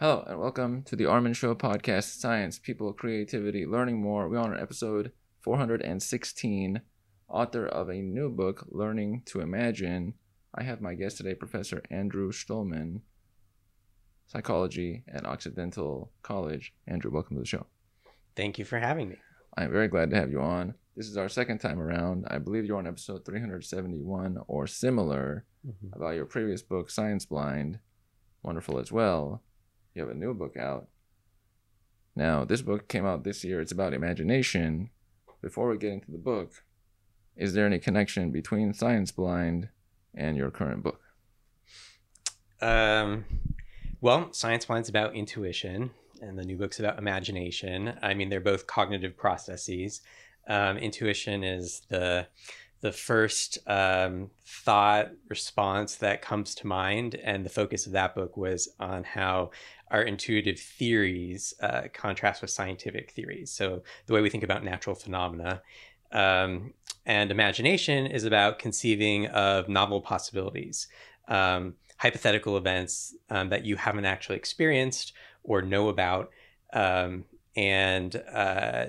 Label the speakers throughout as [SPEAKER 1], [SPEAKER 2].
[SPEAKER 1] Hello and welcome to the Armen Show podcast Science, People, Creativity, Learning More. We're on episode 416, author of a new book, Learning to Imagine. I have my guest today, Professor Andrew Shtulman, psychology at Occidental College. Andrew, welcome to the show.
[SPEAKER 2] Thank you for having me.
[SPEAKER 1] I'm very glad to have you on. This is our second time around. I believe you're on episode 371 or similar
[SPEAKER 2] Mhm.
[SPEAKER 1] about your previous book, Science Blind. Wonderful as well. You have a new book out. Now, this book came out this year. It's about imagination. Before we get into the book, is there any connection between Science Blind and your current book?
[SPEAKER 2] Um, well, Science Blind's about intuition, and the new book's about imagination. I mean, they're both cognitive processes. Um, intuition is the the first um, thought response that comes to mind, and the focus of that book was on how our intuitive theories uh, contrast with scientific theories. So the way we think about natural phenomena. Um, and imagination is about conceiving of novel possibilities. Um, hypothetical events um, that you haven't actually experienced or know about. Um, and uh,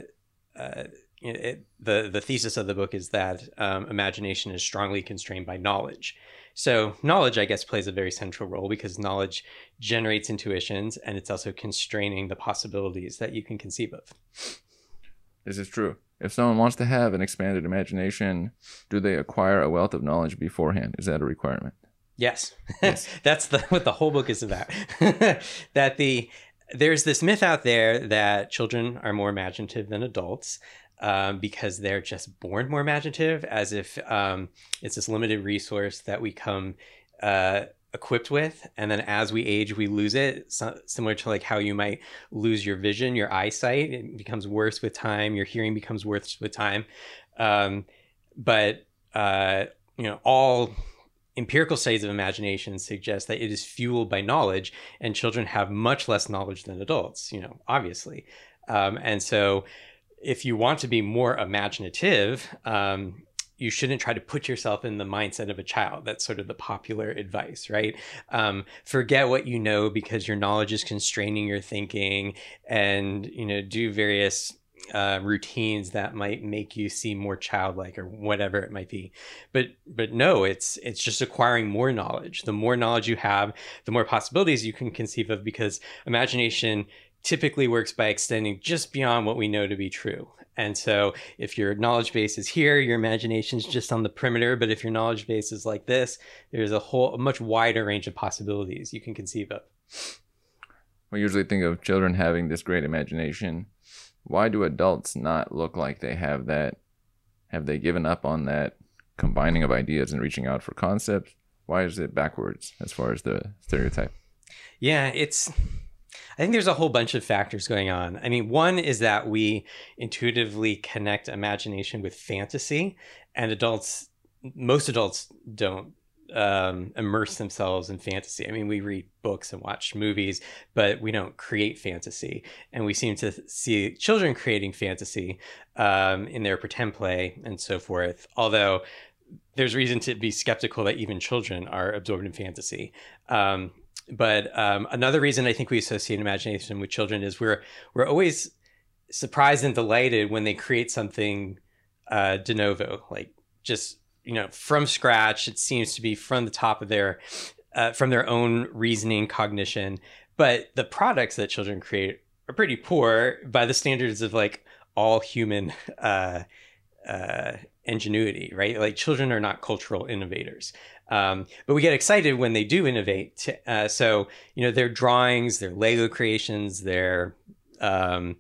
[SPEAKER 2] uh, it, the the thesis of the book is that um, imagination is strongly constrained by knowledge. So knowledge, I guess, plays a very central role because knowledge generates intuitions, and it's also constraining the possibilities that you can conceive of.
[SPEAKER 1] This is true. If someone wants to have an expanded imagination, do they acquire a wealth of knowledge beforehand? Is that a requirement?
[SPEAKER 2] Yes,
[SPEAKER 1] Yes.
[SPEAKER 2] that's the what the whole book is about. that the there's this myth out there that children are more imaginative than adults um, because they're just born more imaginative, as if um, it's this limited resource that we come uh, equipped with, and then as we age, we lose it. So, similar to like how you might lose your vision, your eyesight, it becomes worse with time. Your hearing becomes worse with time. Um, but uh, you know all empirical studies of imagination suggest that it is fueled by knowledge and children have much less knowledge than adults you know obviously um, and so if you want to be more imaginative um, you shouldn't try to put yourself in the mindset of a child. That's sort of the popular advice right? Um, forget what you know because your knowledge is constraining your thinking and you know do various uh, routines that might make you seem more childlike or whatever it might be. But but no it's it's just acquiring more knowledge. The more knowledge you have the more possibilities you can conceive of because imagination typically works by extending just beyond what we know to be true and so if your knowledge base is here your imagination is just on the perimeter but if your knowledge base is like this there's a whole a much wider range of possibilities you can conceive of
[SPEAKER 1] We usually think of children having this great imagination. Why do adults not look like they have that? Have they given up on that combining of ideas and reaching out for concepts? Why is it backwards as far as the stereotype?
[SPEAKER 2] Yeah, it's. I think there's a whole bunch of factors going on. I mean, one is that we intuitively connect imagination with fantasy, and adults, most adults don't um, immerse themselves in fantasy. I mean, we read books and watch movies, but we don't create fantasy. And we seem to see children creating fantasy um, in their pretend play and so forth. Although there's reason to be skeptical that even children are absorbed in fantasy. Um, but um, another reason I think we associate imagination with children is we're we're always surprised and delighted when they create something uh, de novo, like just you know from scratch. It seems to be from the top of their uh, from their own reasoning, cognition. But the products that children create are pretty poor by the standards of like all human uh, uh, ingenuity, right? Like children are not cultural innovators. Um, but we get excited when they do innovate. Uh, so, you know, their drawings, their Lego creations, their um,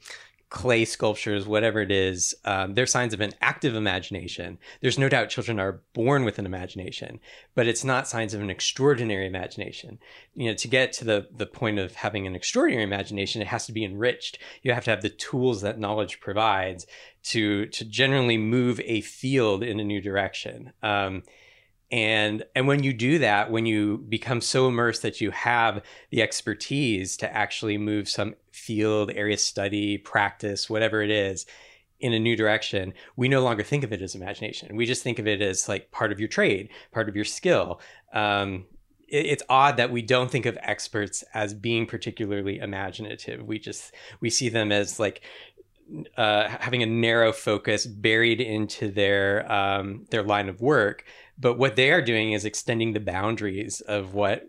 [SPEAKER 2] clay sculptures, whatever it is, um, they're signs of an active imagination. There's no doubt children are born with an imagination, but it's not signs of an extraordinary imagination. You know, to get to the the point of having an extraordinary imagination, it has to be enriched. You have to have the tools that knowledge provides to to generally move a field in a new direction. Um, and and when you do that when you become so immersed that you have the expertise to actually move some field area study practice whatever it is in a new direction we no longer think of it as imagination we just think of it as like part of your trade part of your skill um, it's odd that we don't think of experts as being particularly imaginative. We just we see them as like uh, having a narrow focus buried into their um, their line of work. But what they are doing is extending the boundaries of what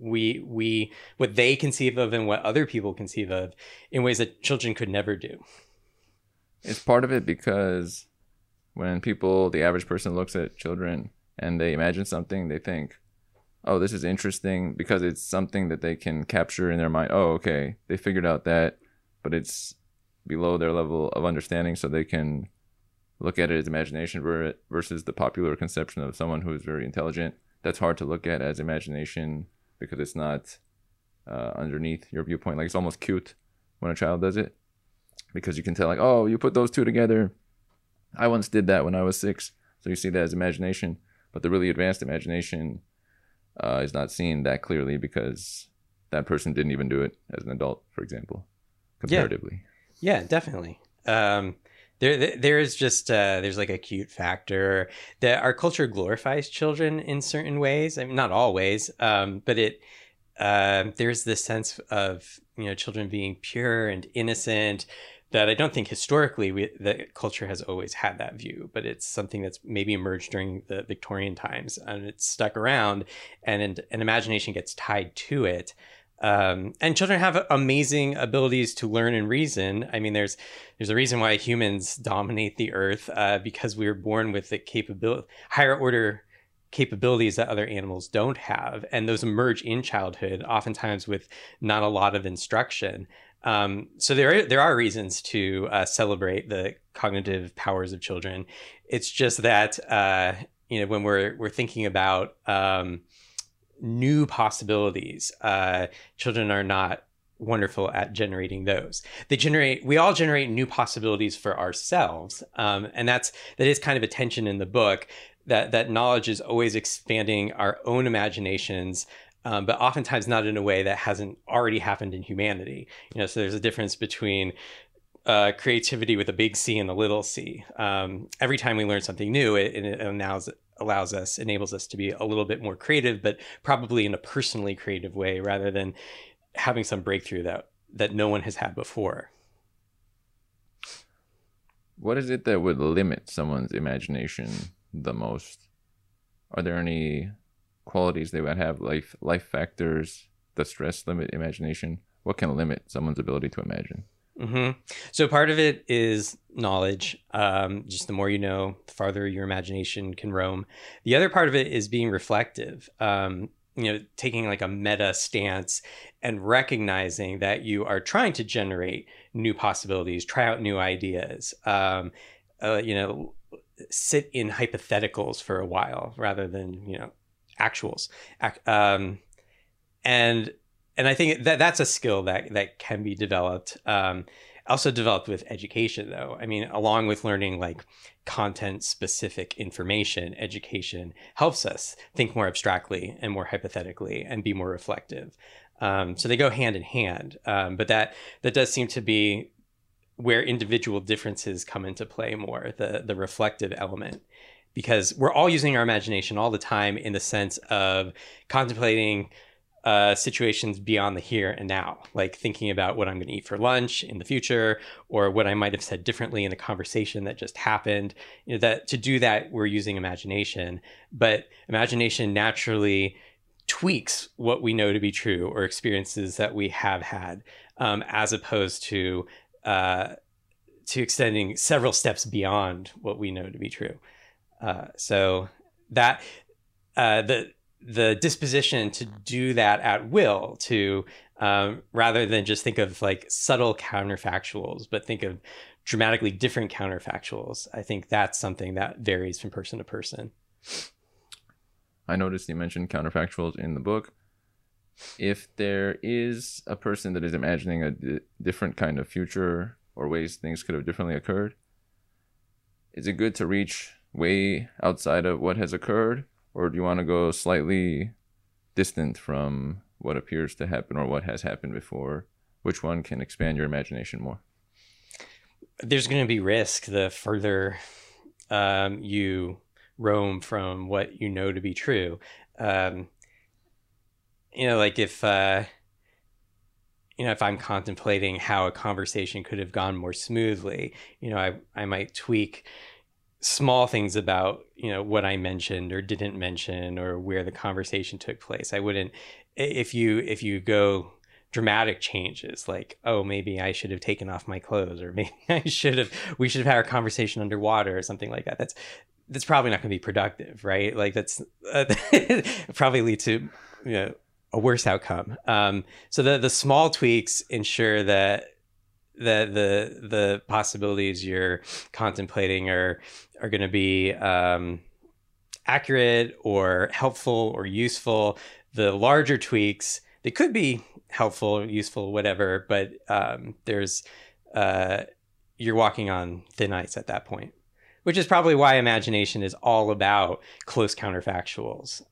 [SPEAKER 2] we we what they conceive of and what other people conceive of in ways that children could never do.
[SPEAKER 1] It's part of it because when people, the average person, looks at children and they imagine something, they think, "Oh, this is interesting," because it's something that they can capture in their mind. Oh, okay, they figured out that, but it's below their level of understanding, so they can look at it as imagination versus the popular conception of someone who is very intelligent. That's hard to look at as imagination because it's not uh, underneath your viewpoint. Like it's almost cute when a child does it because you can tell, like, oh, you put those two together. I once did that when I was six. So you see that as imagination. But the really advanced imagination uh, is not seen that clearly because that person didn't even do it as an adult, for example, comparatively.
[SPEAKER 2] Yeah, yeah definitely. Um, there, there is just uh, there's like a cute factor that our culture glorifies children in certain ways. I mean, not always, um, but it uh, there's this sense of you know children being pure and innocent that I don't think historically we, the culture has always had that view, but it's something that's maybe emerged during the Victorian times and it's stuck around, and an imagination gets tied to it. Um, and children have amazing abilities to learn and reason. I mean, there's there's a reason why humans dominate the earth uh, because we were born with the capability, higher order capabilities that other animals don't have, and those emerge in childhood, oftentimes with not a lot of instruction. Um, so there are, there are reasons to uh, celebrate the cognitive powers of children. It's just that uh, you know when we're we're thinking about um, new possibilities. Uh, children are not wonderful at generating those. They generate. We all generate new possibilities for ourselves, um, and that's that is kind of a tension in the book. That that knowledge is always expanding our own imaginations. Um, but oftentimes not in a way that hasn't already happened in humanity. You know, so there's a difference between uh, creativity with a big C and a little c. Um, every time we learn something new, it, it, allows allows us, enables us to be a little bit more creative, but probably in a personally creative way rather than having some breakthrough that that no one has had before.
[SPEAKER 1] What is it that would limit someone's imagination the most? Are there any qualities they would have, life life factors, the stress limit imagination? What can limit someone's ability to imagine?
[SPEAKER 2] Mm-hmm. So part of it is knowledge. Um, just the more you know, the farther your imagination can roam. The other part of it is being reflective. Um, you know, taking like a meta stance and recognizing that you are trying to generate new possibilities, try out new ideas. Um, uh, you know, sit in hypotheticals for a while rather than you know actuals. Um, and and I think that that's a skill that that can be developed. Um, also developed with education, though. I mean, along with learning like content specific information, education helps us think more abstractly and more hypothetically and be more reflective. Um, so they go hand in hand. Um, but that that does seem to be where individual differences come into play more. The the reflective element because we're all using our imagination all the time in the sense of contemplating uh, situations beyond the here and now, like thinking about what I'm going to eat for lunch in the future, or what I might have said differently in a conversation that just happened. You know, that to do that, we're using imagination, but imagination naturally tweaks what we know to be true or experiences that we have had, um, as opposed to uh, to extending several steps beyond what we know to be true. Uh, so that uh, the the disposition to do that at will to um, rather than just think of like subtle counterfactuals but think of dramatically different counterfactuals. I think that's something that varies from person to person.
[SPEAKER 1] I noticed you mentioned counterfactuals in the book. If there is a person that is imagining a d- different kind of future or ways things could have differently occurred is it good to reach way outside of what has occurred or do you want to go slightly distant from what appears to happen or what has happened before? Which one can expand your imagination more?
[SPEAKER 2] There's going to be risk the further um, you roam from what you know to be true. Um, you know, like if uh, you know, if I'm contemplating how a conversation could have gone more smoothly, you know, I I might tweak small things about you know what I mentioned or didn't mention or where the conversation took place. I wouldn't if you if you go dramatic changes like oh maybe I should have taken off my clothes or maybe I should have we should have had our conversation underwater or something like that. That's that's probably not going to be productive, right? Like that's uh, probably lead to you know a worse outcome. Um, so the the small tweaks ensure that the the the possibilities you're contemplating are are going to be um, accurate or helpful or useful. The larger tweaks they could be helpful, useful, whatever, but um, there's uh, you're walking on thin ice at that point, which is probably why imagination is all about close counterfactuals.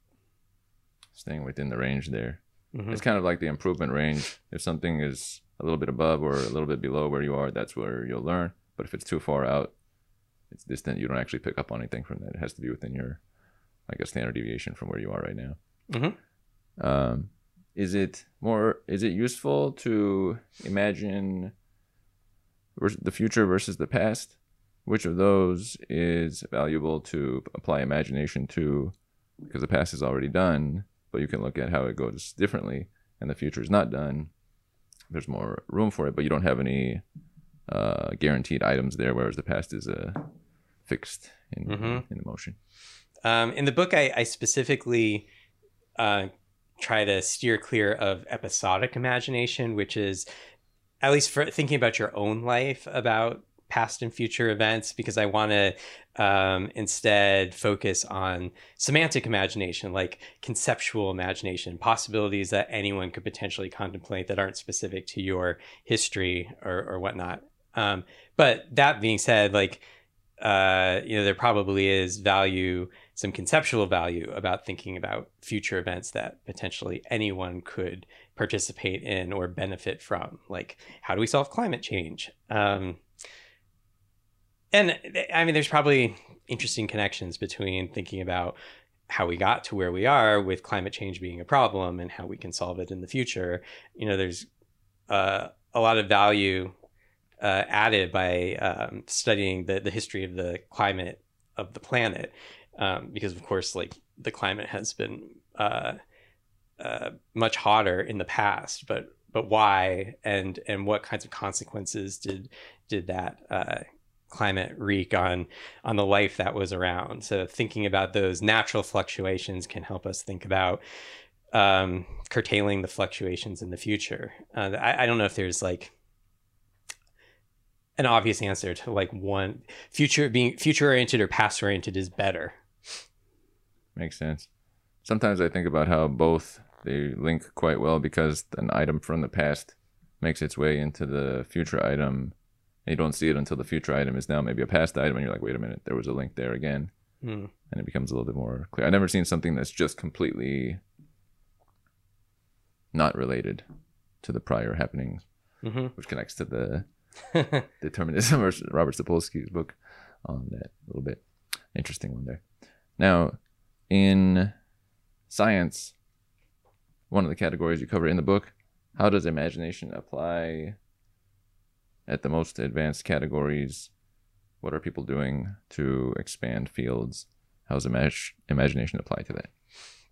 [SPEAKER 1] Staying within the range there. Mm-hmm. It's kind of like the improvement range. If something is a little bit above or a little bit below where you are, that's where you'll learn. But if it's too far out, it's distant, you don't actually pick up on anything from that. It has to be within your, like a standard deviation from where you are right now. Mm-hmm. Um, is it more? Is it useful to imagine the future versus the past? Which of those is valuable to apply imagination to? Because the past is already done, but you can look at how it goes differently, and the future is not done there's more room for it, but you don't have any uh, guaranteed items there, whereas the past is uh, fixed in mm-hmm. in emotion.
[SPEAKER 2] Um, in the book, I, I specifically uh, try to steer clear of episodic imagination, which is at least for thinking about your own life about past and future events because I want to um, instead focus on semantic imagination, like conceptual imagination, possibilities that anyone could potentially contemplate that aren't specific to your history or, or whatnot. Um, but that being said, like, uh, you know, there probably is value, some conceptual value about thinking about future events that potentially anyone could participate in or benefit from. Like, how do we solve climate change? Um, and I mean, there's probably interesting connections between thinking about how we got to where we are with climate change being a problem and how we can solve it in the future. You know, there's uh, a lot of value uh, added by um, studying the, the history of the climate of the planet, um, because of course, like the climate has been uh, uh much hotter in the past, but but why and and what kinds of consequences did did that uh, climate wreak on on the life that was around. So thinking about those natural fluctuations can help us think about um, curtailing the fluctuations in the future. Uh, I, I don't know if there's like an obvious answer to like one future being future oriented or past oriented is better.
[SPEAKER 1] Makes sense. Sometimes I think about how both they link quite well because an item from the past makes its way into the future item and you don't see it until the future item is now maybe a past item and you're like wait a minute there was a link there again mm. and it becomes a little bit more clear i've never seen something that's just completely not related to the prior happenings mm-hmm. which connects to the determinism or robert sapolsky's book on that a little bit interesting one there now in science one of the categories you cover in the book how does imagination apply at the most advanced categories, what are people doing to expand fields? How's imag- imagination apply to that?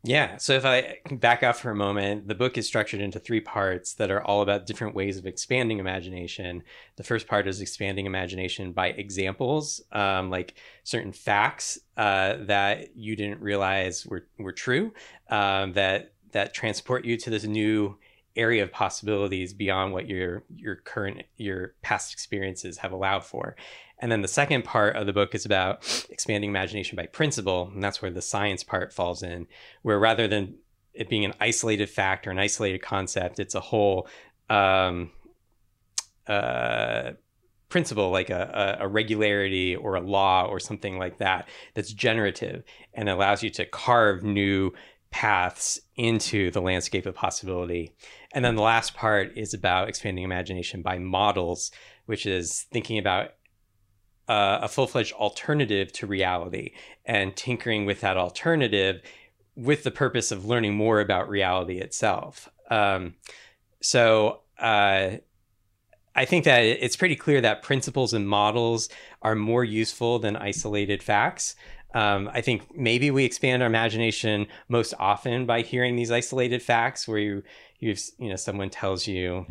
[SPEAKER 2] Yeah. So if I back up for a moment, the book is structured into three parts that are all about different ways of expanding imagination. The first part is expanding imagination by examples, um, like certain facts uh, that you didn't realize were, were true, um, that that transport you to this new area of possibilities beyond what your your current your past experiences have allowed for. And then the second part of the book is about expanding imagination by principle and that's where the science part falls in where rather than it being an isolated fact or an isolated concept it's a whole um, uh, principle like a, a, regularity or a law or something like that that's generative and allows you to carve new paths into the landscape of possibility. And then the last part is about expanding imagination by models, which is thinking about uh, a full fledged alternative to reality and tinkering with that alternative with the purpose of learning more about reality itself. Um, so uh, I think that it's pretty clear that principles and models are more useful than isolated facts. Um, I think maybe we expand our imagination most often by hearing these isolated facts, where you, you you know, someone tells you,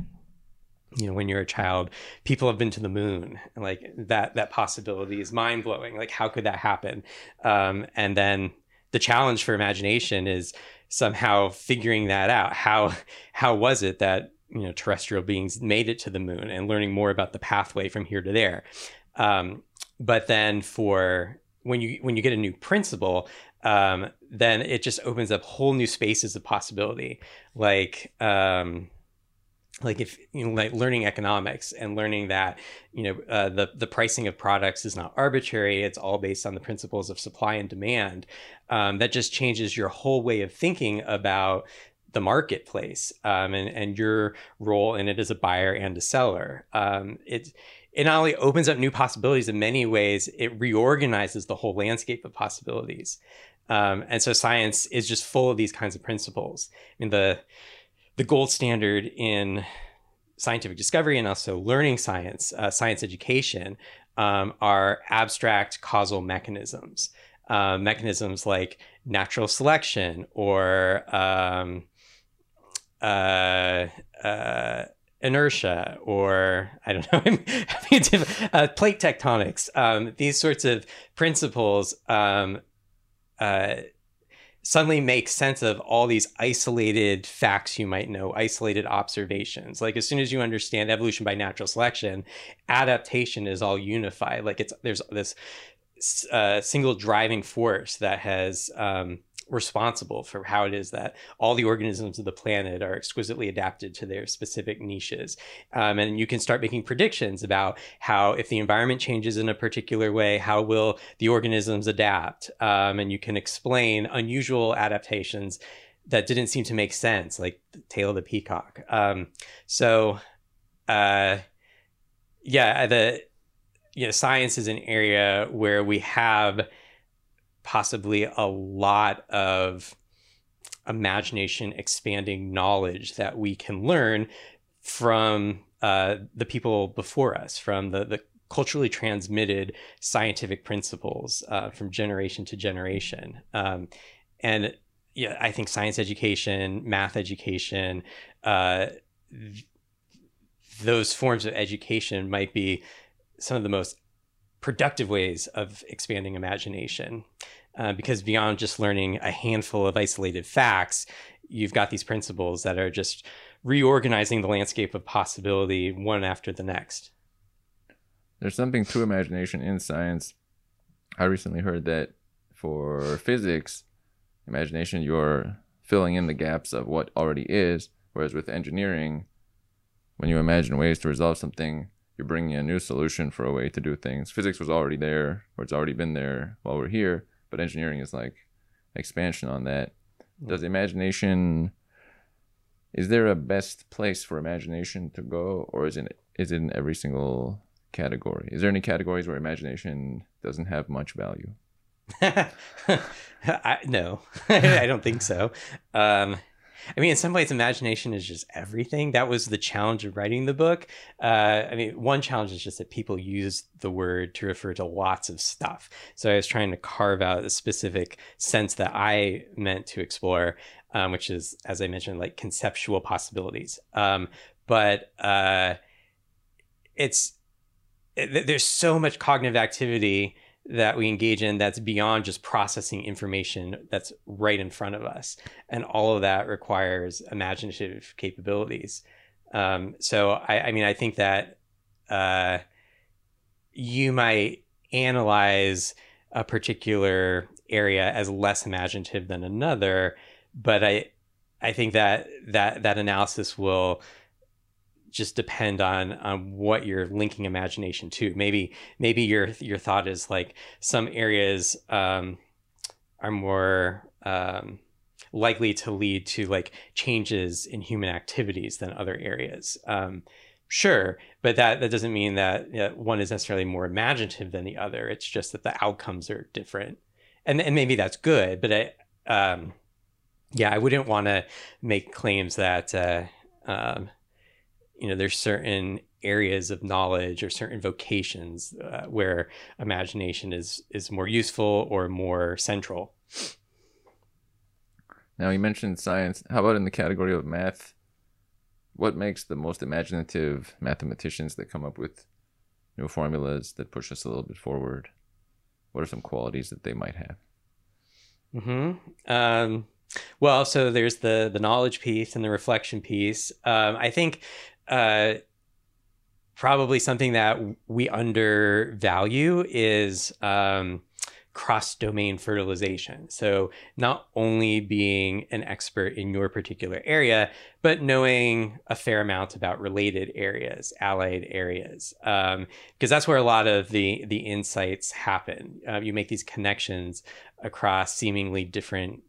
[SPEAKER 2] you know, when you're a child, people have been to the moon, like that that possibility is mind blowing. Like, how could that happen? Um, and then the challenge for imagination is somehow figuring that out. How how was it that you know terrestrial beings made it to the moon and learning more about the pathway from here to there? Um, but then for when you when you get a new principle, um, then it just opens up whole new spaces of possibility. Like um, like if you know like learning economics and learning that you know uh, the the pricing of products is not arbitrary. It's all based on the principles of supply and demand. Um, that just changes your whole way of thinking about the marketplace um, and and your role in it as a buyer and a seller. Um, it it not only opens up new possibilities in many ways it reorganizes the whole landscape of possibilities um, and so science is just full of these kinds of principles i mean the the gold standard in scientific discovery and also learning science, uh, science education, um, are abstract causal mechanisms. Uh, mechanisms like natural selection or um, uh, uh inertia or I don't know, uh, plate tectonics. Um, these sorts of principles um, uh, suddenly make sense of all these isolated facts you might know, isolated observations. Like as soon as you understand evolution by natural selection, adaptation is all unified. Like it's there's this uh, single driving force that has um, responsible for how it is that all the organisms of the planet are exquisitely adapted to their specific niches. Um, and you can start making predictions about how, if the environment changes in a particular way, how will the organisms adapt? Um, and you can explain unusual adaptations that didn't seem to make sense, like the tail of the peacock. Um, so, uh, yeah, the you know, science is an area where we have possibly a lot of imagination expanding knowledge that we can learn from uh, the people before us, from the, the culturally transmitted scientific principles uh, from generation to generation. Um, and yeah, I think science education, math education, uh, th- those forms of education might be some of the most productive ways of expanding imagination. Uh, because beyond just learning a handful of isolated facts, you've got these principles that are just reorganizing the landscape of possibility one after the next.
[SPEAKER 1] There's something to imagination in science. I recently heard that for physics, imagination, you're filling in the gaps of what already is. Whereas with engineering, when you imagine ways to resolve something, you're bringing a new solution for a way to do things. Physics was already there, or it's already been there while we're here but engineering is like expansion on that. Does imagination is there a best place for imagination to go or is it is it in every single category? Is there any categories where imagination doesn't have much value?
[SPEAKER 2] I, no, I don't think so. Um, I mean, in some ways, imagination is just everything. That was the challenge of writing the book. Uh, I mean, one challenge is just that people use the word to refer to lots of stuff. So I was trying to carve out a specific sense that I meant to explore, um, which is, as I mentioned, like conceptual possibilities. Um, but uh, it's it, there's so much cognitive activity that we engage in that's beyond just processing information that's right in front of us. And all of that requires imaginative capabilities. Um, so, I, I, mean, I think that uh, you might analyze a particular area as less imaginative than another, but I, I think that that that analysis will just depend on on what you're linking imagination to. Maybe maybe your your thought is like some areas um, are more um, likely to lead to like changes in human activities than other areas. Um, sure, but that that doesn't mean that you know, one is necessarily more imaginative than the other. It's just that the outcomes are different, and and maybe that's good. But I, um, yeah, I wouldn't want to make claims that uh, um, you know there's certain areas of knowledge or certain vocations uh, where imagination is is more useful or more central.
[SPEAKER 1] Now you mentioned science. How about in the category of math? What makes the most imaginative mathematicians that come up with new formulas that push us a little bit forward? What are some qualities that they might have?
[SPEAKER 2] Hmm. Um, well, so there's the the knowledge piece and the reflection piece. Um, I think uh, probably something that we undervalue is um, cross domain fertilization. So, not only being an expert in your particular area, but knowing a fair amount about related areas, allied areas, because um, that's where a lot of the, the insights happen. Uh, you make these connections across seemingly different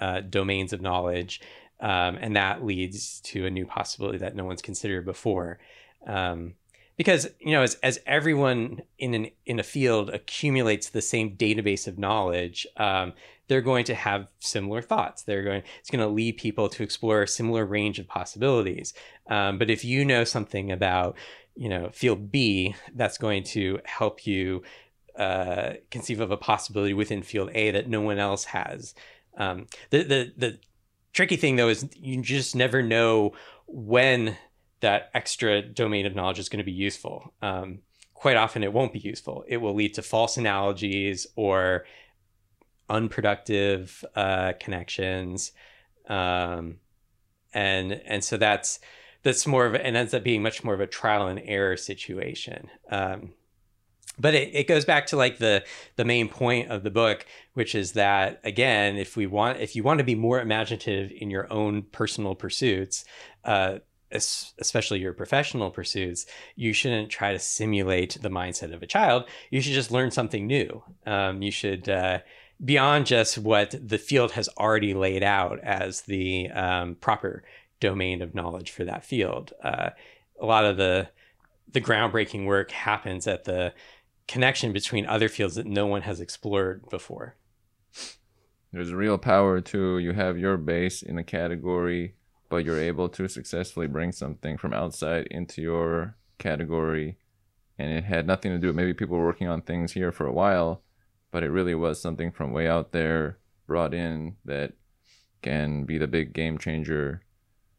[SPEAKER 2] uh, domains of knowledge. Um, and that leads to a new possibility that no one's considered before. Um, because you know, as, as everyone in an in a field accumulates the same database of knowledge, um, they're going to have similar thoughts. They're going it's going to lead people to explore a similar range of possibilities. Um, but if you know something about you know field B, that's going to help you uh, conceive of a possibility within field A that no one else has. Um, the the the tricky thing though is you just never know when that extra domain of knowledge is going to be useful. Um, quite often, it won't be useful. It will lead to false analogies or unproductive uh, connections, um, and and so that's that's more of and ends up being much more of a trial and error situation. Um, but it, it goes back to like the the main point of the book which is that again if we want if you want to be more imaginative in your own personal pursuits uh, especially your professional pursuits, you shouldn't try to simulate the mindset of a child. You should just learn something new. Um, you should, uh, beyond just what the field has already laid out as the um, proper domain of knowledge for that field. Uh, a lot of the the groundbreaking work happens at the connection between other fields that no one has explored before.
[SPEAKER 1] There's real power to you have your base in a category, but you're able to successfully bring something from outside into your category. And it had nothing to do, with maybe people were working on things here for a while, but it really was something from way out there brought in that can be the big game changer.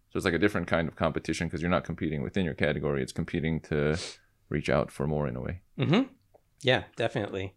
[SPEAKER 1] So it's like a different kind of competition because you're not competing within your category, it's competing to reach out for more in a way.
[SPEAKER 2] Mm-hmm. Yeah, definitely.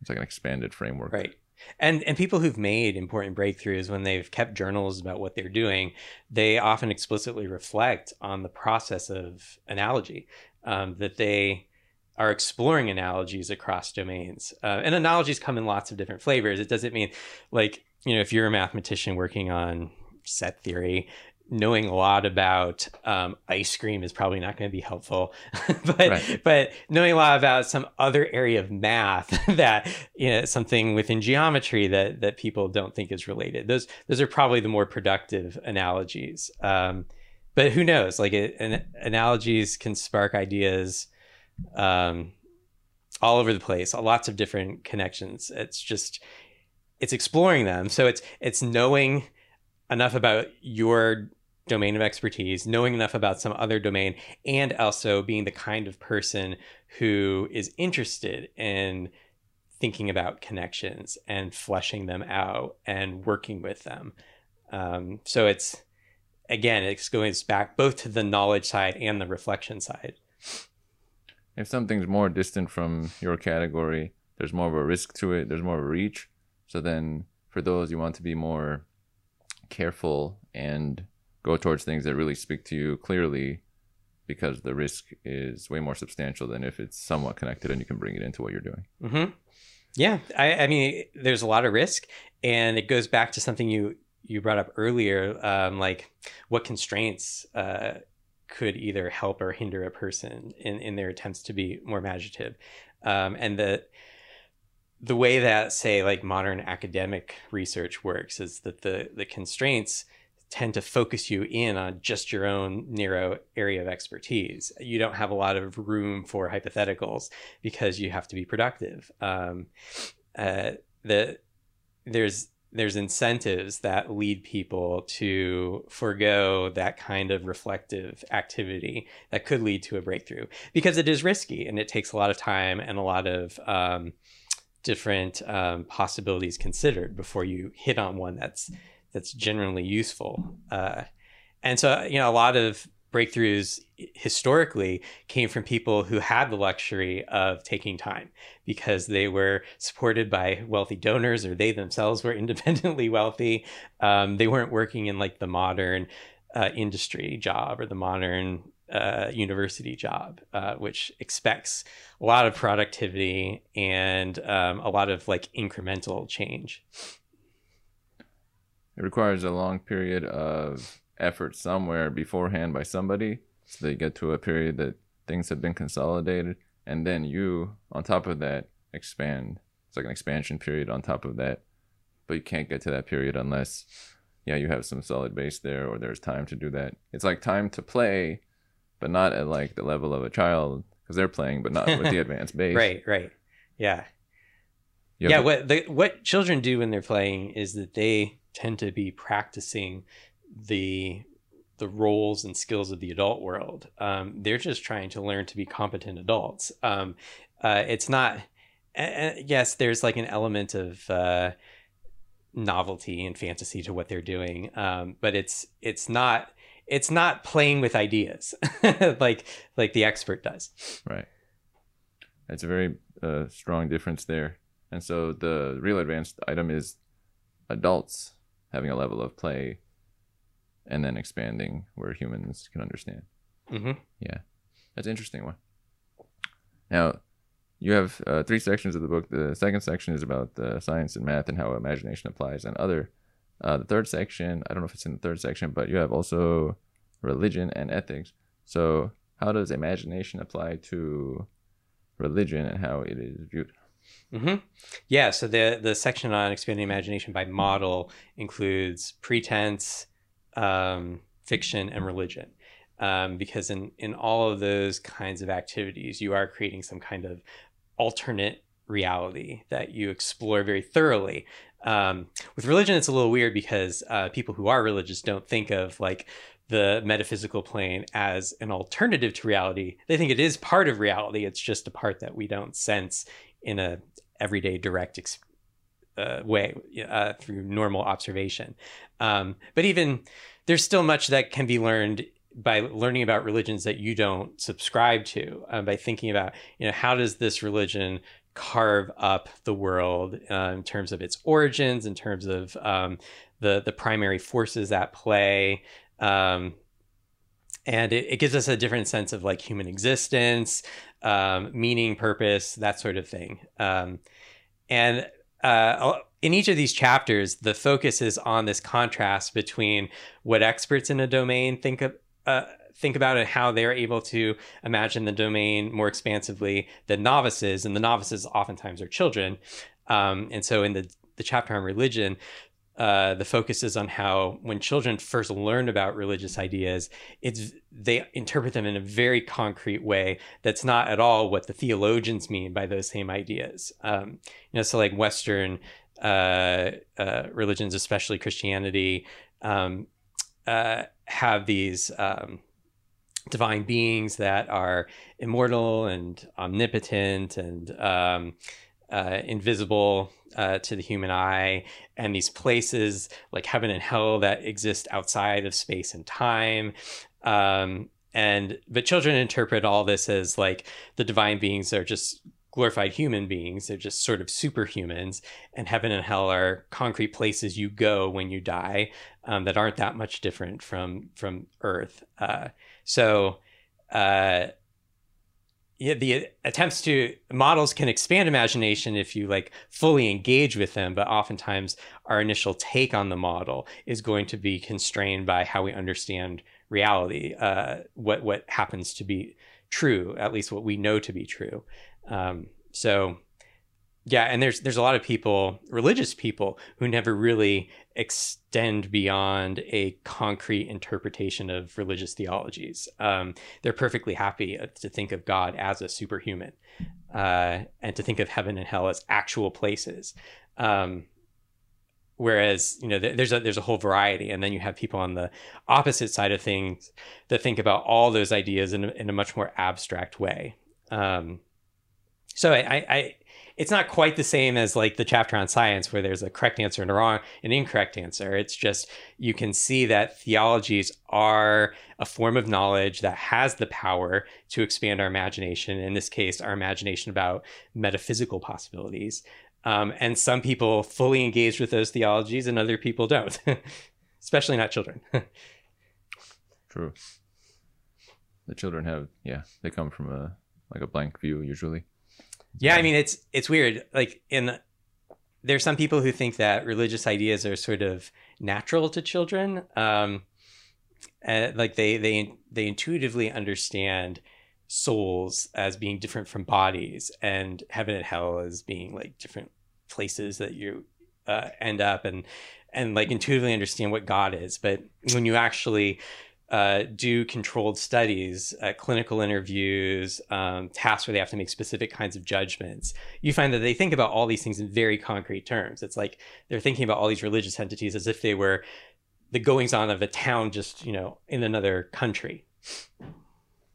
[SPEAKER 1] It's like an expanded framework.
[SPEAKER 2] Right. And and people who've made important breakthroughs when they've kept journals about what they're doing, they often explicitly reflect on the process of analogy um, that they are exploring analogies across domains. Uh, and analogies come in lots of different flavors. It doesn't mean like you know if you're a mathematician working on set theory knowing a lot about um, ice cream is probably not going to be helpful. But right. but knowing a lot about some other area of math that you know something within geometry that that people don't think is related. Those those are probably the more productive analogies. Um, but who knows? Like it, an, analogies can spark ideas um, all over the place lots of different connections. It's just it's exploring them. So it's it's knowing enough about your domain of expertise, knowing enough about some other domain, and also being the kind of person who is interested in thinking about connections and fleshing them out and working with them. Um, so it's again, it's going back both to the knowledge side and the reflection side.
[SPEAKER 1] If something's more distant from your category, there's more of a risk to it. There's more of a reach. So then, for those you want to be more careful and go towards things that really speak to you clearly because the risk is way more substantial than if it's somewhat connected and you can bring it into what you're doing.
[SPEAKER 2] Mm-hmm. Yeah, I, I, mean, there's a lot of risk, and it goes back to something you you brought up earlier, um, like what constraints uh, could either help or hinder a person in in their attempts to be more imaginative, um, and the the way that say like modern academic research works is that the the constraints tend to focus you in on just your own narrow area of expertise. You don't have a lot of room for hypotheticals because you have to be productive. Um, uh, the there's there's incentives that lead people to forego that kind of reflective activity that could lead to a breakthrough because it is risky and it takes a lot of time and a lot of um, different um, possibilities considered before you hit on one that's that's generally useful. Uh, and so, you know, a lot of breakthroughs historically came from people who had the luxury of taking time because they were supported by wealthy donors or they themselves were independently wealthy. Um, they weren't working in like the modern uh, industry job or the modern uh, university job, uh, which expects a lot of productivity and um, a lot of like incremental change.
[SPEAKER 1] It requires a long period of effort somewhere beforehand by somebody so they get to a period that things have been consolidated and then you on top of that expand it's like an expansion period on top of that but you can't get to that period unless yeah you have some solid base there or there's time to do that it's like time to play but not at like the level of a child because they're playing but not with the advanced base.
[SPEAKER 2] Right right. Yeah.
[SPEAKER 1] You
[SPEAKER 2] yeah what the, what children do when they're playing is that they tend to be practicing the the roles and skills of the adult world. Um, they're just trying to learn to be competent adults. Um, uh, it's not uh, yes there's like an element of uh, novelty and fantasy to what they're doing um, but it's it's not it's not playing with ideas like like the expert does
[SPEAKER 1] Right. It's a very uh, strong difference there. And so the real advanced item is adults having a level of play and then expanding where humans can understand.
[SPEAKER 2] hmm Yeah.
[SPEAKER 1] That's an interesting one. Now, you have uh, three sections of the book. The second section is about uh, science and math and how imagination applies, and other. Uh, the third section, I don't know if it's in the third section, but you have also religion and ethics. So, how does imagination apply to religion and how it is viewed?
[SPEAKER 2] Mm-hmm. Yeah. So the the section on expanding imagination by model includes pretense, um, fiction, and religion, um, because in in all of those kinds of activities, you are creating some kind of alternate reality that you explore very thoroughly. Um, with religion, it's a little weird because uh, people who are religious don't think of like the metaphysical plane as an alternative to reality. They think it is part of reality. It's just a part that we don't sense in a everyday direct ex- uh, way uh, through normal observation. Um, but even there's still much that can be learned by learning about religions that you don't subscribe to. Uh, by thinking about you know how does this religion carve up the world uh, in terms of its origins, in terms of um, the the primary forces at play. Um, and it, it gives us a different sense of like human existence, um, meaning, purpose, that sort of thing. Um, and uh, in each of these chapters, the focus is on this contrast between what experts in a domain think of. Uh, think about it how they're able to imagine the domain more expansively than novices, and the novices oftentimes are children. Um, and so, in the the chapter on religion, uh, the focus is on how when children first learn about religious ideas, it's they interpret them in a very concrete way that's not at all what the theologians mean by those same ideas. Um, you know, so like Western uh, uh, religions, especially Christianity, um, uh, have these um, divine beings that are immortal and omnipotent and um, uh, invisible uh, to the human eye, and these places like heaven and hell that exist outside of space and time. Um, and but children interpret all this as like the divine beings are just glorified human beings. They're just sort of superhumans, and heaven and hell are concrete places you go when you die um, that aren't that much different from from Earth. Uh, so. Uh, yeah, the attempts to models can expand imagination if you like fully engage with them, but oftentimes our initial take on the model is going to be constrained by how we understand reality, uh, what what happens to be true, at least what we know to be true. Um, so, yeah, and there's there's a lot of people, religious people, who never really extend beyond a concrete interpretation of religious theologies. Um, they're perfectly happy uh, to think of God as a superhuman, uh, and to think of heaven and hell as actual places. Um, whereas you know there's a there's a whole variety and then you have people on the opposite side of things that think about all those ideas in a, in a much more abstract way um, so I, I, I it's not quite the same as like the chapter on science where there's a correct answer and a wrong an incorrect answer it's just you can see that theologies are a form of knowledge that has the power to expand our imagination in this case our imagination about metaphysical possibilities um, and some people fully engage with those theologies and other people don't especially not children
[SPEAKER 1] True. The children have, yeah, they come from a like a blank view usually.
[SPEAKER 2] Yeah, I mean it's it's weird. Like in there's some people who think that religious ideas are sort of natural to children. Um, and like they they they intuitively understand souls as being different from bodies, and heaven and hell as being like different places that you uh, end up, and and like intuitively understand what God is. But when you actually uh, do controlled studies, uh, clinical interviews, um, tasks where they have to make specific kinds of judgments, you find that they think about all these things in very concrete terms. It's like they're thinking about all these religious entities as if they were the goings on of a town just, you know, in another country.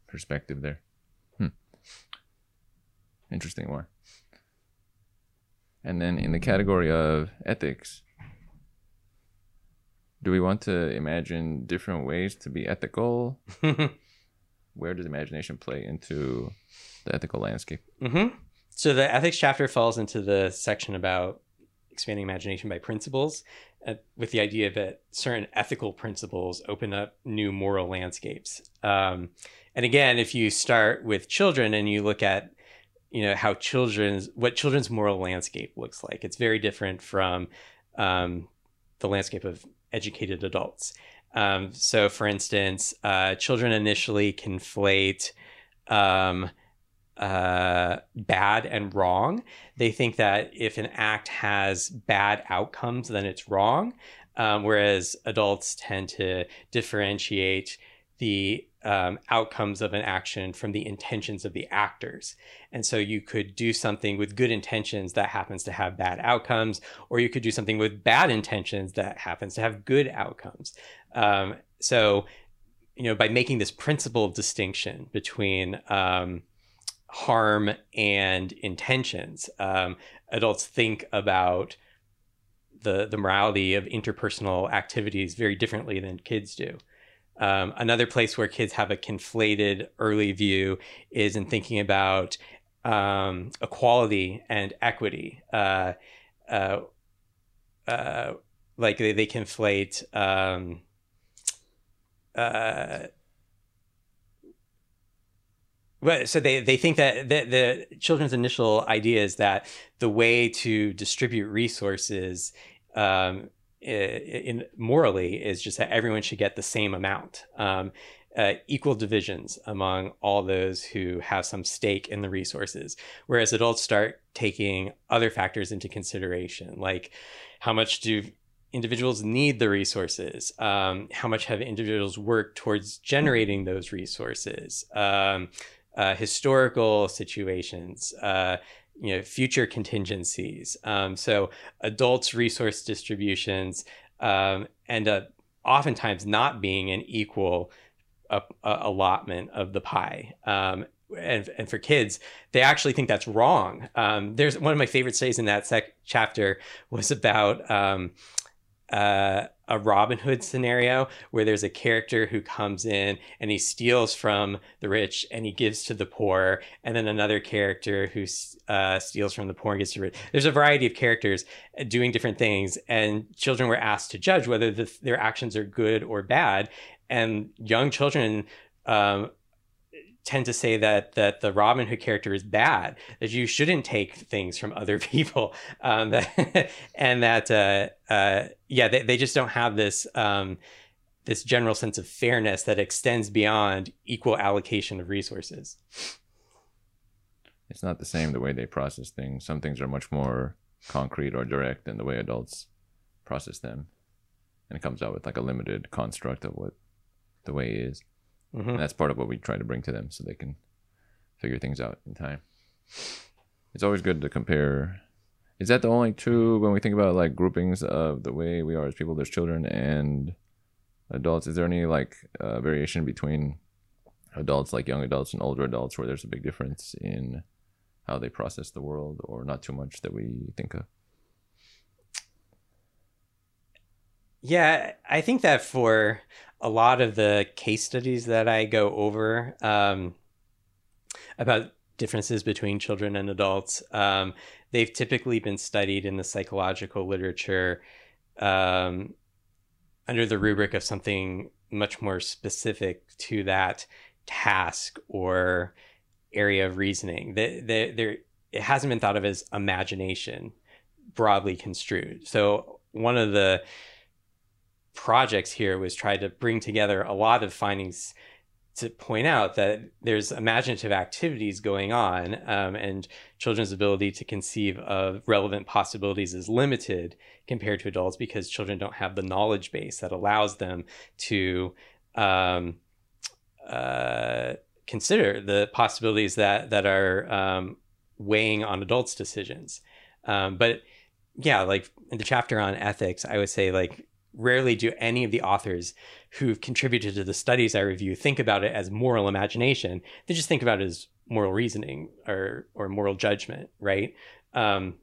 [SPEAKER 1] Perspective there. Hmm. Interesting one. And then in the category of ethics, do we want to imagine different ways to be ethical? Where does imagination play into the ethical landscape?
[SPEAKER 2] Mm-hmm. So the ethics chapter falls into the section about expanding imagination by principles, uh, with the idea that certain ethical principles open up new moral landscapes. Um, and again, if you start with children and you look at you know how children's what children's moral landscape looks like, it's very different from um, the landscape of educated adults. Um, so, for instance, uh, children initially conflate um, uh, bad and wrong. They think that if an act has bad outcomes, then it's wrong. Um, whereas adults tend to differentiate the um, outcomes of an action from the intentions of the actors. And so you could do something with good intentions that happens to have bad outcomes, or you could do something with bad intentions that happens to have good outcomes. Um, so, you know, by making this principled distinction between um, harm and intentions, um, adults think about the the morality of interpersonal activities very differently than kids do. Um, another place where kids have a conflated early view is in thinking about um, equality and equity. Uh, uh, uh, like they, they conflate. Um, uh, well, so they, they think that the, the children's initial idea is that the way to distribute resources um, in morally is just that everyone should get the same amount. Um, uh, equal divisions among all those who have some stake in the resources. Whereas adults start taking other factors into consideration, like how much do individuals need the resources? Um, how much have individuals worked towards generating those resources? Um, uh, historical situations, uh, you know future contingencies. Um, so adults' resource distributions um, end up oftentimes not being an equal allotment of the pie. Um, and, and for kids, they actually think that's wrong. Um, there's one of my favorite studies in that sec- chapter was about um, uh, a Robin Hood scenario where there's a character who comes in and he steals from the rich and he gives to the poor, and then another character who uh, steals from the poor and gives to the rich. There's a variety of characters doing different things, and children were asked to judge whether the, their actions are good or bad. And young children um, tend to say that that the Robin Hood character is bad, that you shouldn't take things from other people, um, that, and that uh, uh, yeah, they, they just don't have this um, this general sense of fairness that extends beyond equal allocation of resources.
[SPEAKER 1] It's not the same the way they process things. Some things are much more concrete or direct than the way adults process them, and it comes out with like a limited construct of what the way is. Mm-hmm. that's part of what we try to bring to them so they can figure things out in time. It's always good to compare Is that the only two when we think about like groupings of the way we are as people? There's children and adults. Is there any like uh, variation between adults, like young adults and older adults, where there's a big difference in how they process the world, or not too much that we think of?
[SPEAKER 2] Yeah, I think that for a lot of the case studies that I go over um, about differences between children and adults, um, they've typically been studied in the psychological literature um, under the rubric of something much more specific to that task or area of reasoning. There, it hasn't been thought of as imagination broadly construed. So one of the projects here was try to bring together a lot of findings to point out that there's imaginative activities going on um, and children's ability to conceive of relevant possibilities is limited compared to adults because children don't have the knowledge base that allows them to um, uh, consider the possibilities that that are um, weighing on adults decisions. Um, but yeah like in the chapter on ethics i would say like rarely do any of the authors who've contributed to the studies I review think about it as moral imagination. They just think about it as moral reasoning or or moral judgment, right? Um,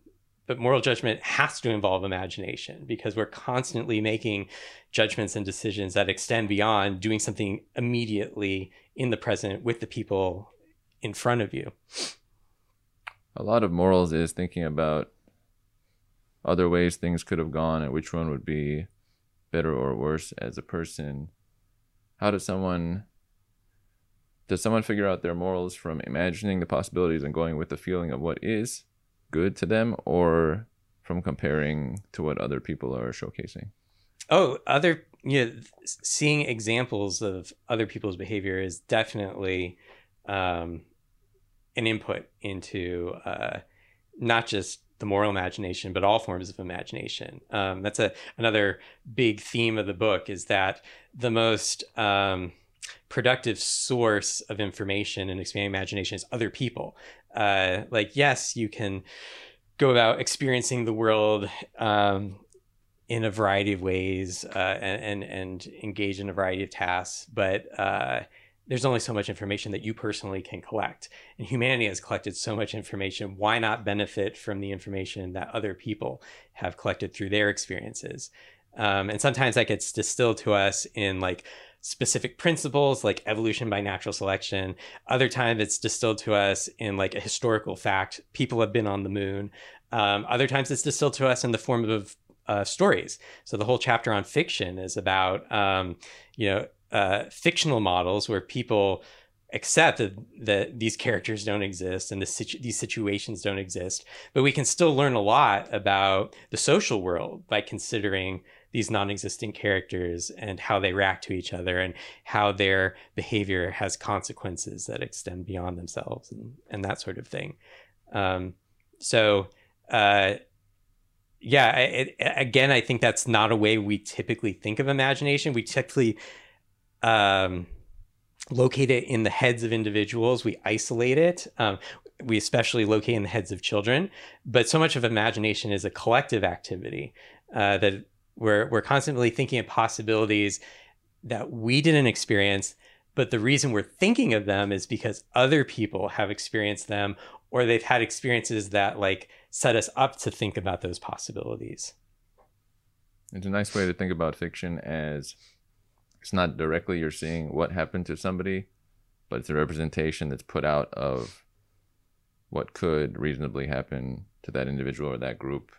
[SPEAKER 2] but moral judgment has to involve imagination because we're constantly making judgments and decisions that extend beyond doing something immediately in the present with the people in front of you.
[SPEAKER 1] A lot of morals is thinking about other ways things could have gone and which one would be better or worse as a person how does someone does someone figure out their morals from imagining the possibilities and going with the feeling of what is good to them or from comparing to what other people are showcasing?
[SPEAKER 2] Oh other you know, seeing examples of other people's behavior is definitely um, an input into uh, not just the moral imagination, but all forms of imagination. Um, that's a another big theme of the book is that the most um, productive source of information and expanding imagination is other people. Uh, like, yes, you can go about experiencing the world um, in a variety of ways uh, and, and, and engage in a variety of tasks, but uh, there's only so much information that you personally can collect. And humanity has collected so much information. Why not benefit from the information that other people have collected through their experiences? Um, and sometimes that gets distilled to us in like specific principles like evolution by natural selection. Other times it's distilled to us in like a historical fact. People have been on the moon. Um, other times it's distilled to us in the form of uh, stories. So the whole chapter on fiction is about, um, you know, uh, fictional models where people accept that, that these characters don't exist and the situ- these situations don't exist, but we can still learn a lot about the social world by considering these non-existent characters and how they react to each other and how their behavior has consequences that extend beyond themselves and, and that sort of thing. Um, so, uh, yeah, it, again, I think that's not a way we typically think of imagination. We typically um, locate it in the heads of individuals. We isolate it. Um, we especially locate in the heads of children. But so much of imagination is a collective activity uh, that we're we're constantly thinking of possibilities that we didn't experience. But the reason we're thinking of them is because other people have experienced them, or they've had experiences that like set us up to think about those possibilities.
[SPEAKER 1] It's a nice way to think about fiction as it's not directly you're seeing what happened to somebody, but it's a representation that's put out of what could reasonably happen to that individual or that group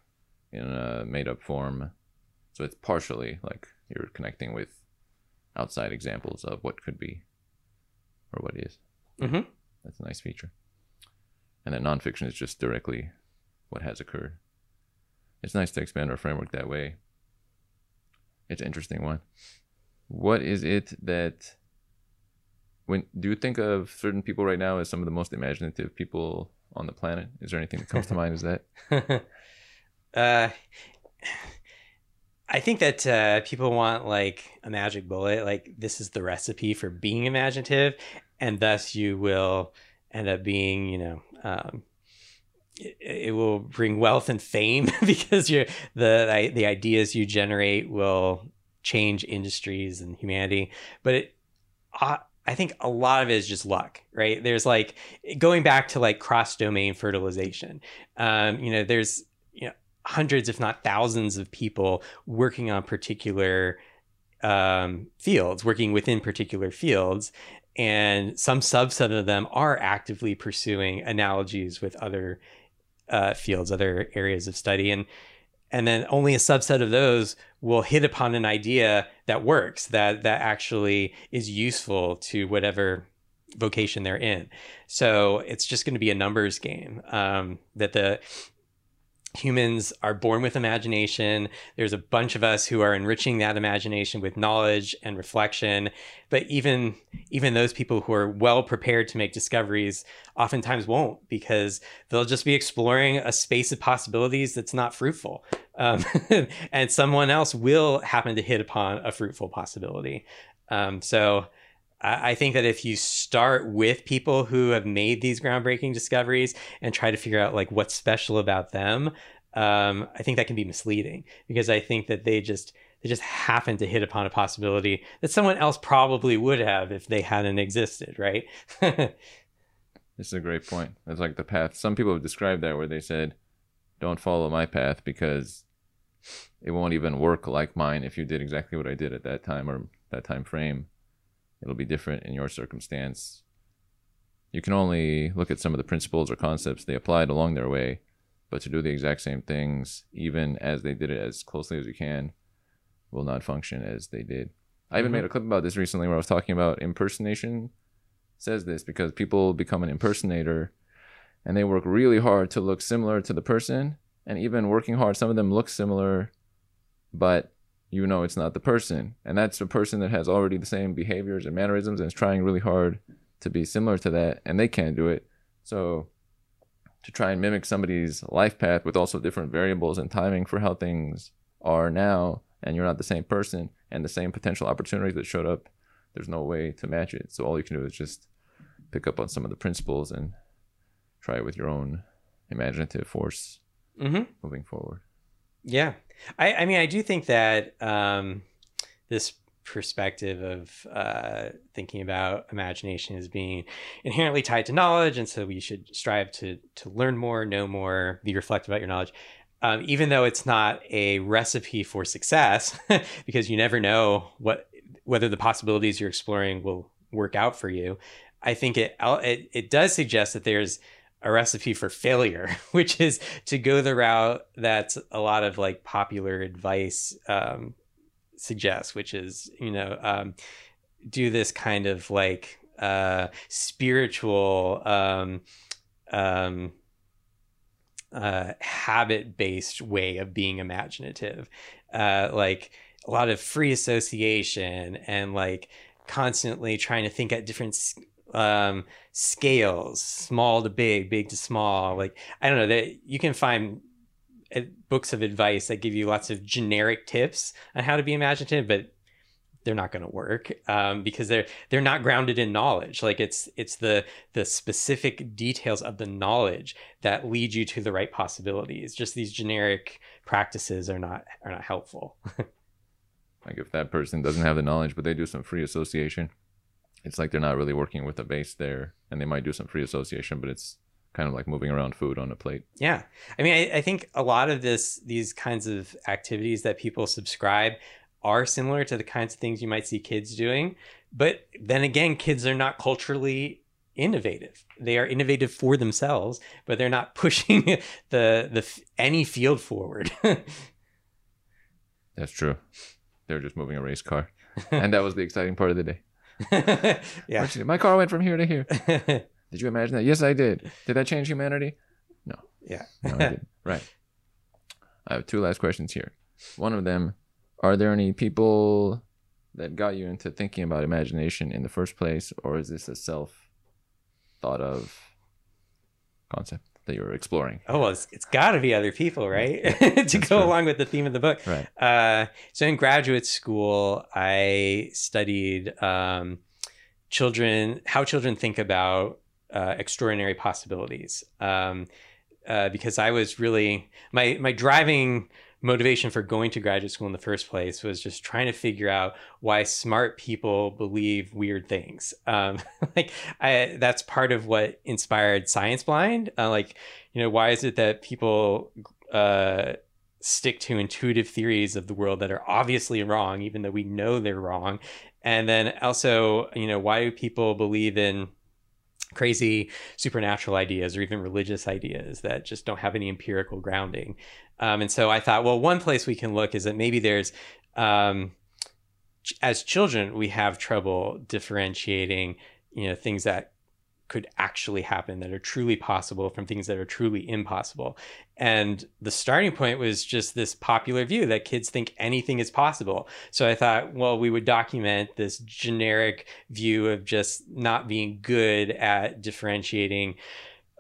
[SPEAKER 1] in a made up form. So it's partially like you're connecting with outside examples of what could be or what is.
[SPEAKER 2] Mm-hmm.
[SPEAKER 1] That's a nice feature. And then nonfiction is just directly what has occurred. It's nice to expand our framework that way. It's an interesting one what is it that when do you think of certain people right now as some of the most imaginative people on the planet? Is there anything that comes to mind Is that?
[SPEAKER 2] uh, I think that uh, people want like a magic bullet, like this is the recipe for being imaginative, and thus you will end up being, you know, um, it, it will bring wealth and fame because you're the the ideas you generate will change industries and humanity. But it, uh, I think a lot of it is just luck, right? There's like going back to like cross domain fertilization. Um, you know, there's you know hundreds, if not thousands, of people working on particular um, fields, working within particular fields, and some subset of them are actively pursuing analogies with other uh, fields, other areas of study, and and then only a subset of those will hit upon an idea that works, that that actually is useful to whatever vocation they're in. So it's just going to be a numbers game. Um, that the humans are born with imagination. There's a bunch of us who are enriching that imagination with knowledge and reflection. But even even those people who are well prepared to make discoveries oftentimes won't because they'll just be exploring a space of possibilities that's not fruitful. Um, and someone else will happen to hit upon a fruitful possibility. Um, so I think that if you start with people who have made these groundbreaking discoveries and try to figure out like what's special about them, um, I think that can be misleading because I think that they just they just happen to hit upon a possibility that someone else probably would have if they hadn't existed, right?
[SPEAKER 1] this is a great point. It's like the path. Some people have described that where they said, "Don't follow my path because it won't even work like mine if you did exactly what I did at that time or that time frame." It'll be different in your circumstance. You can only look at some of the principles or concepts they applied along their way, but to do the exact same things, even as they did it as closely as you can, will not function as they did. I even mm-hmm. made a clip about this recently where I was talking about impersonation says this because people become an impersonator and they work really hard to look similar to the person and even working hard some of them look similar but you know it's not the person. And that's a person that has already the same behaviors and mannerisms and is trying really hard to be similar to that, and they can't do it. So to try and mimic somebody's life path with also different variables and timing for how things are now, and you're not the same person and the same potential opportunities that showed up, there's no way to match it. So all you can do is just pick up on some of the principles and try it with your own imaginative force mm-hmm. moving forward.
[SPEAKER 2] Yeah, I, I mean, I do think that um, this perspective of uh, thinking about imagination as being inherently tied to knowledge, and so we should strive to to learn more, know more, be reflective about your knowledge. Um, even though it's not a recipe for success, because you never know what whether the possibilities you're exploring will work out for you. I think it it, it does suggest that there's a recipe for failure, which is to go the route that a lot of like popular advice um, suggests, which is, you know, um, do this kind of like uh, spiritual, um, um, uh, habit based way of being imaginative. Uh, like a lot of free association and like constantly trying to think at different um, scales, small to big, big to small. Like I don't know that you can find uh, books of advice that give you lots of generic tips on how to be imaginative, but they're not going to work um, because they're they're not grounded in knowledge. Like it's it's the the specific details of the knowledge that lead you to the right possibilities. Just these generic practices are not are not helpful.
[SPEAKER 1] like if that person doesn't have the knowledge, but they do some free association, it's like they're not really working with a base there, and they might do some free association, but it's kind of like moving around food on a plate.
[SPEAKER 2] Yeah, I mean, I, I think a lot of this, these kinds of activities that people subscribe, are similar to the kinds of things you might see kids doing. But then again, kids are not culturally innovative. They are innovative for themselves, but they're not pushing the the any field forward.
[SPEAKER 1] That's true. They're just moving a race car, and that was the exciting part of the day. yeah. My car went from here to here. did you imagine that? Yes, I did. Did that change humanity? No.
[SPEAKER 2] Yeah.
[SPEAKER 1] no, I didn't. Right. I have two last questions here. One of them, are there any people that got you into thinking about imagination in the first place, or is this a self thought of concept? That you were exploring.
[SPEAKER 2] Oh well, it's, it's got to be other people, right? to go true. along with the theme of the book.
[SPEAKER 1] Right.
[SPEAKER 2] Uh, so in graduate school, I studied um, children, how children think about uh, extraordinary possibilities. Um, uh, because I was really my my driving motivation for going to graduate school in the first place was just trying to figure out why smart people believe weird things. Um, like I, that's part of what inspired Scienceblind. Uh, like, you know, why is it that people uh, stick to intuitive theories of the world that are obviously wrong, even though we know they're wrong? And then also, you know, why do people believe in crazy supernatural ideas or even religious ideas that just don't have any empirical grounding. Um, and so I thought, well, one place we can look is that maybe there's, um, as children, we have trouble differentiating, you know, things that could actually happen that are truly possible from things that are truly impossible. And the starting point was just this popular view that kids think anything is possible. So I thought, well, we would document this generic view of just not being good at differentiating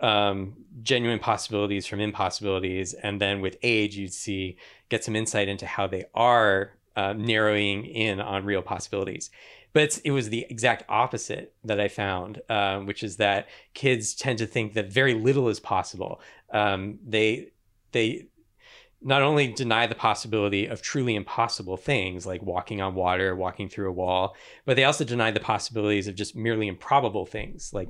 [SPEAKER 2] um, genuine possibilities from impossibilities. And then with age, you'd see, get some insight into how they are uh, narrowing in on real possibilities. But it was the exact opposite that I found, um, which is that kids tend to think that very little is possible. Um, they they not only deny the possibility of truly impossible things like walking on water, walking through a wall, but they also deny the possibilities of just merely improbable things like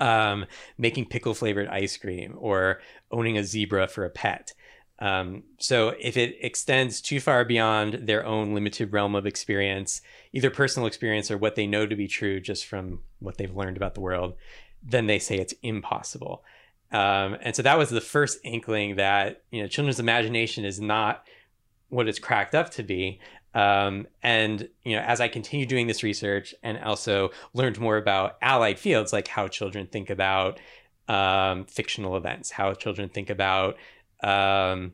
[SPEAKER 2] um, making pickle flavored ice cream or owning a zebra for a pet. Um, so if it extends too far beyond their own limited realm of experience, either personal experience or what they know to be true just from what they've learned about the world, then they say it's impossible. Um, and so that was the first inkling that you know children's imagination is not what it's cracked up to be. Um, and you know, as I continued doing this research and also learned more about allied fields, like how children think about um, fictional events, how children think about um,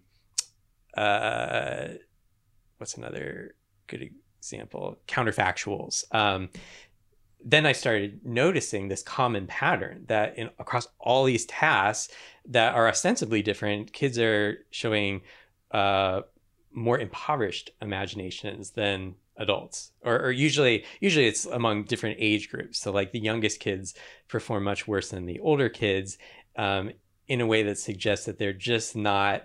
[SPEAKER 2] uh, what's another good example? Counterfactuals. Um, then I started noticing this common pattern that in across all these tasks that are ostensibly different, kids are showing uh, more impoverished imaginations than adults. Or, or, usually usually it's among different age groups. So like the youngest kids perform much worse than the older kids um, in a way that suggests that they're just not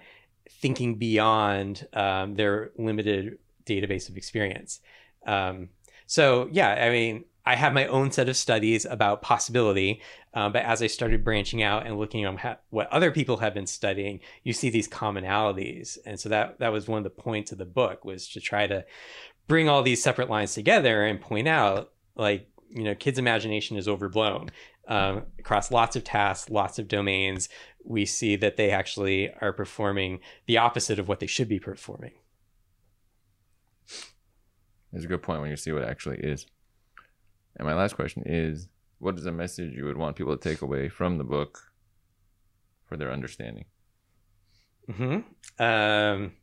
[SPEAKER 2] thinking beyond um, their limited database of experience. Um, so yeah i mean I have my own set of studies about possibility, uh, but as I started branching out and looking at what other people have been studying, you see these commonalities, and so that that was one of the points of the book was to try to bring all these separate lines together and point out like you know kids' imagination is overblown um, across lots of tasks, lots of domains. We see that they actually are performing the opposite of what they should be performing.
[SPEAKER 1] It's a good point when you see what it actually is. And my last question is what is a message you would want people to take away from the book for their understanding?
[SPEAKER 2] Hmm. Um.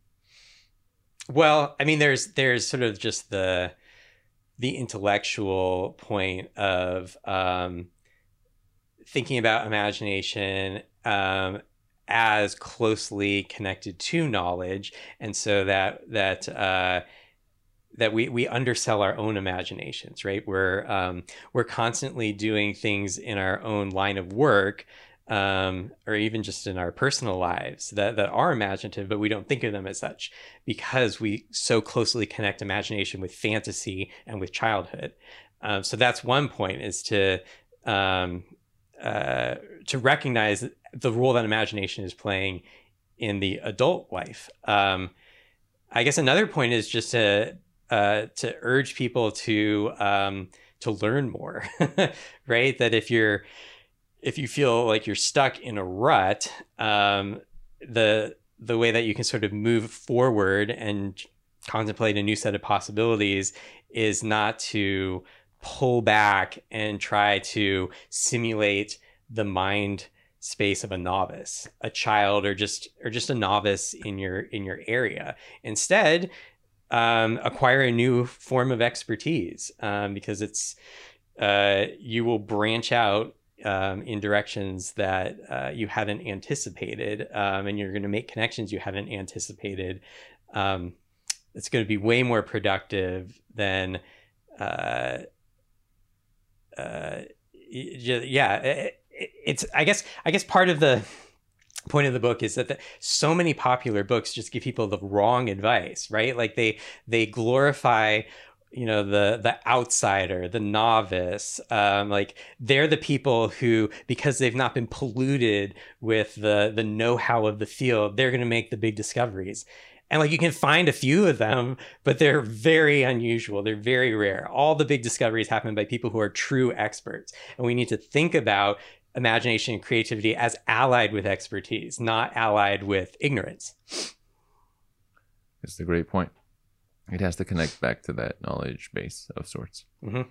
[SPEAKER 2] Well, I mean, there's there's sort of just the the intellectual point of um, thinking about imagination um, as closely connected to knowledge, and so that that uh, that we we undersell our own imaginations, right? We're um, we're constantly doing things in our own line of work, um, or even just in our personal lives that that are imaginative, but we don't think of them as such because we so closely connect imagination with fantasy and with childhood. Um, so that's one point: is to um, uh, to recognize the role that imagination is playing in the adult life. Um, I guess another point is just to uh, to urge people to um, to learn more, right? That if you're if you feel like you're stuck in a rut, um, the the way that you can sort of move forward and contemplate a new set of possibilities is not to pull back and try to simulate the mind space of a novice a child or just or just a novice in your in your area instead um, acquire a new form of expertise um, because it's uh, you will branch out um, in directions that uh, you haven't anticipated, um, and you're going to make connections you haven't anticipated. Um, it's going to be way more productive than, uh, uh yeah. It, it's I guess I guess part of the point of the book is that the, so many popular books just give people the wrong advice right? Like they they glorify you know the the outsider the novice um, like they're the people who because they've not been polluted with the the know-how of the field they're going to make the big discoveries. And like you can find a few of them but they're very unusual. They're very rare. All the big discoveries happen by people who are true experts. And we need to think about imagination and creativity as allied with expertise not allied with ignorance
[SPEAKER 1] it's a great point it has to connect back to that knowledge base of sorts. Mm-hmm.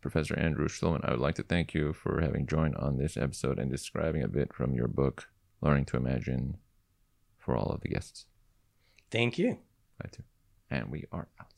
[SPEAKER 1] Professor Andrew Shtulman, I would like to thank you for having joined on this episode and describing a bit from your book, Learning to Imagine, for all of the guests.
[SPEAKER 2] Thank you.
[SPEAKER 1] I too. And we are out.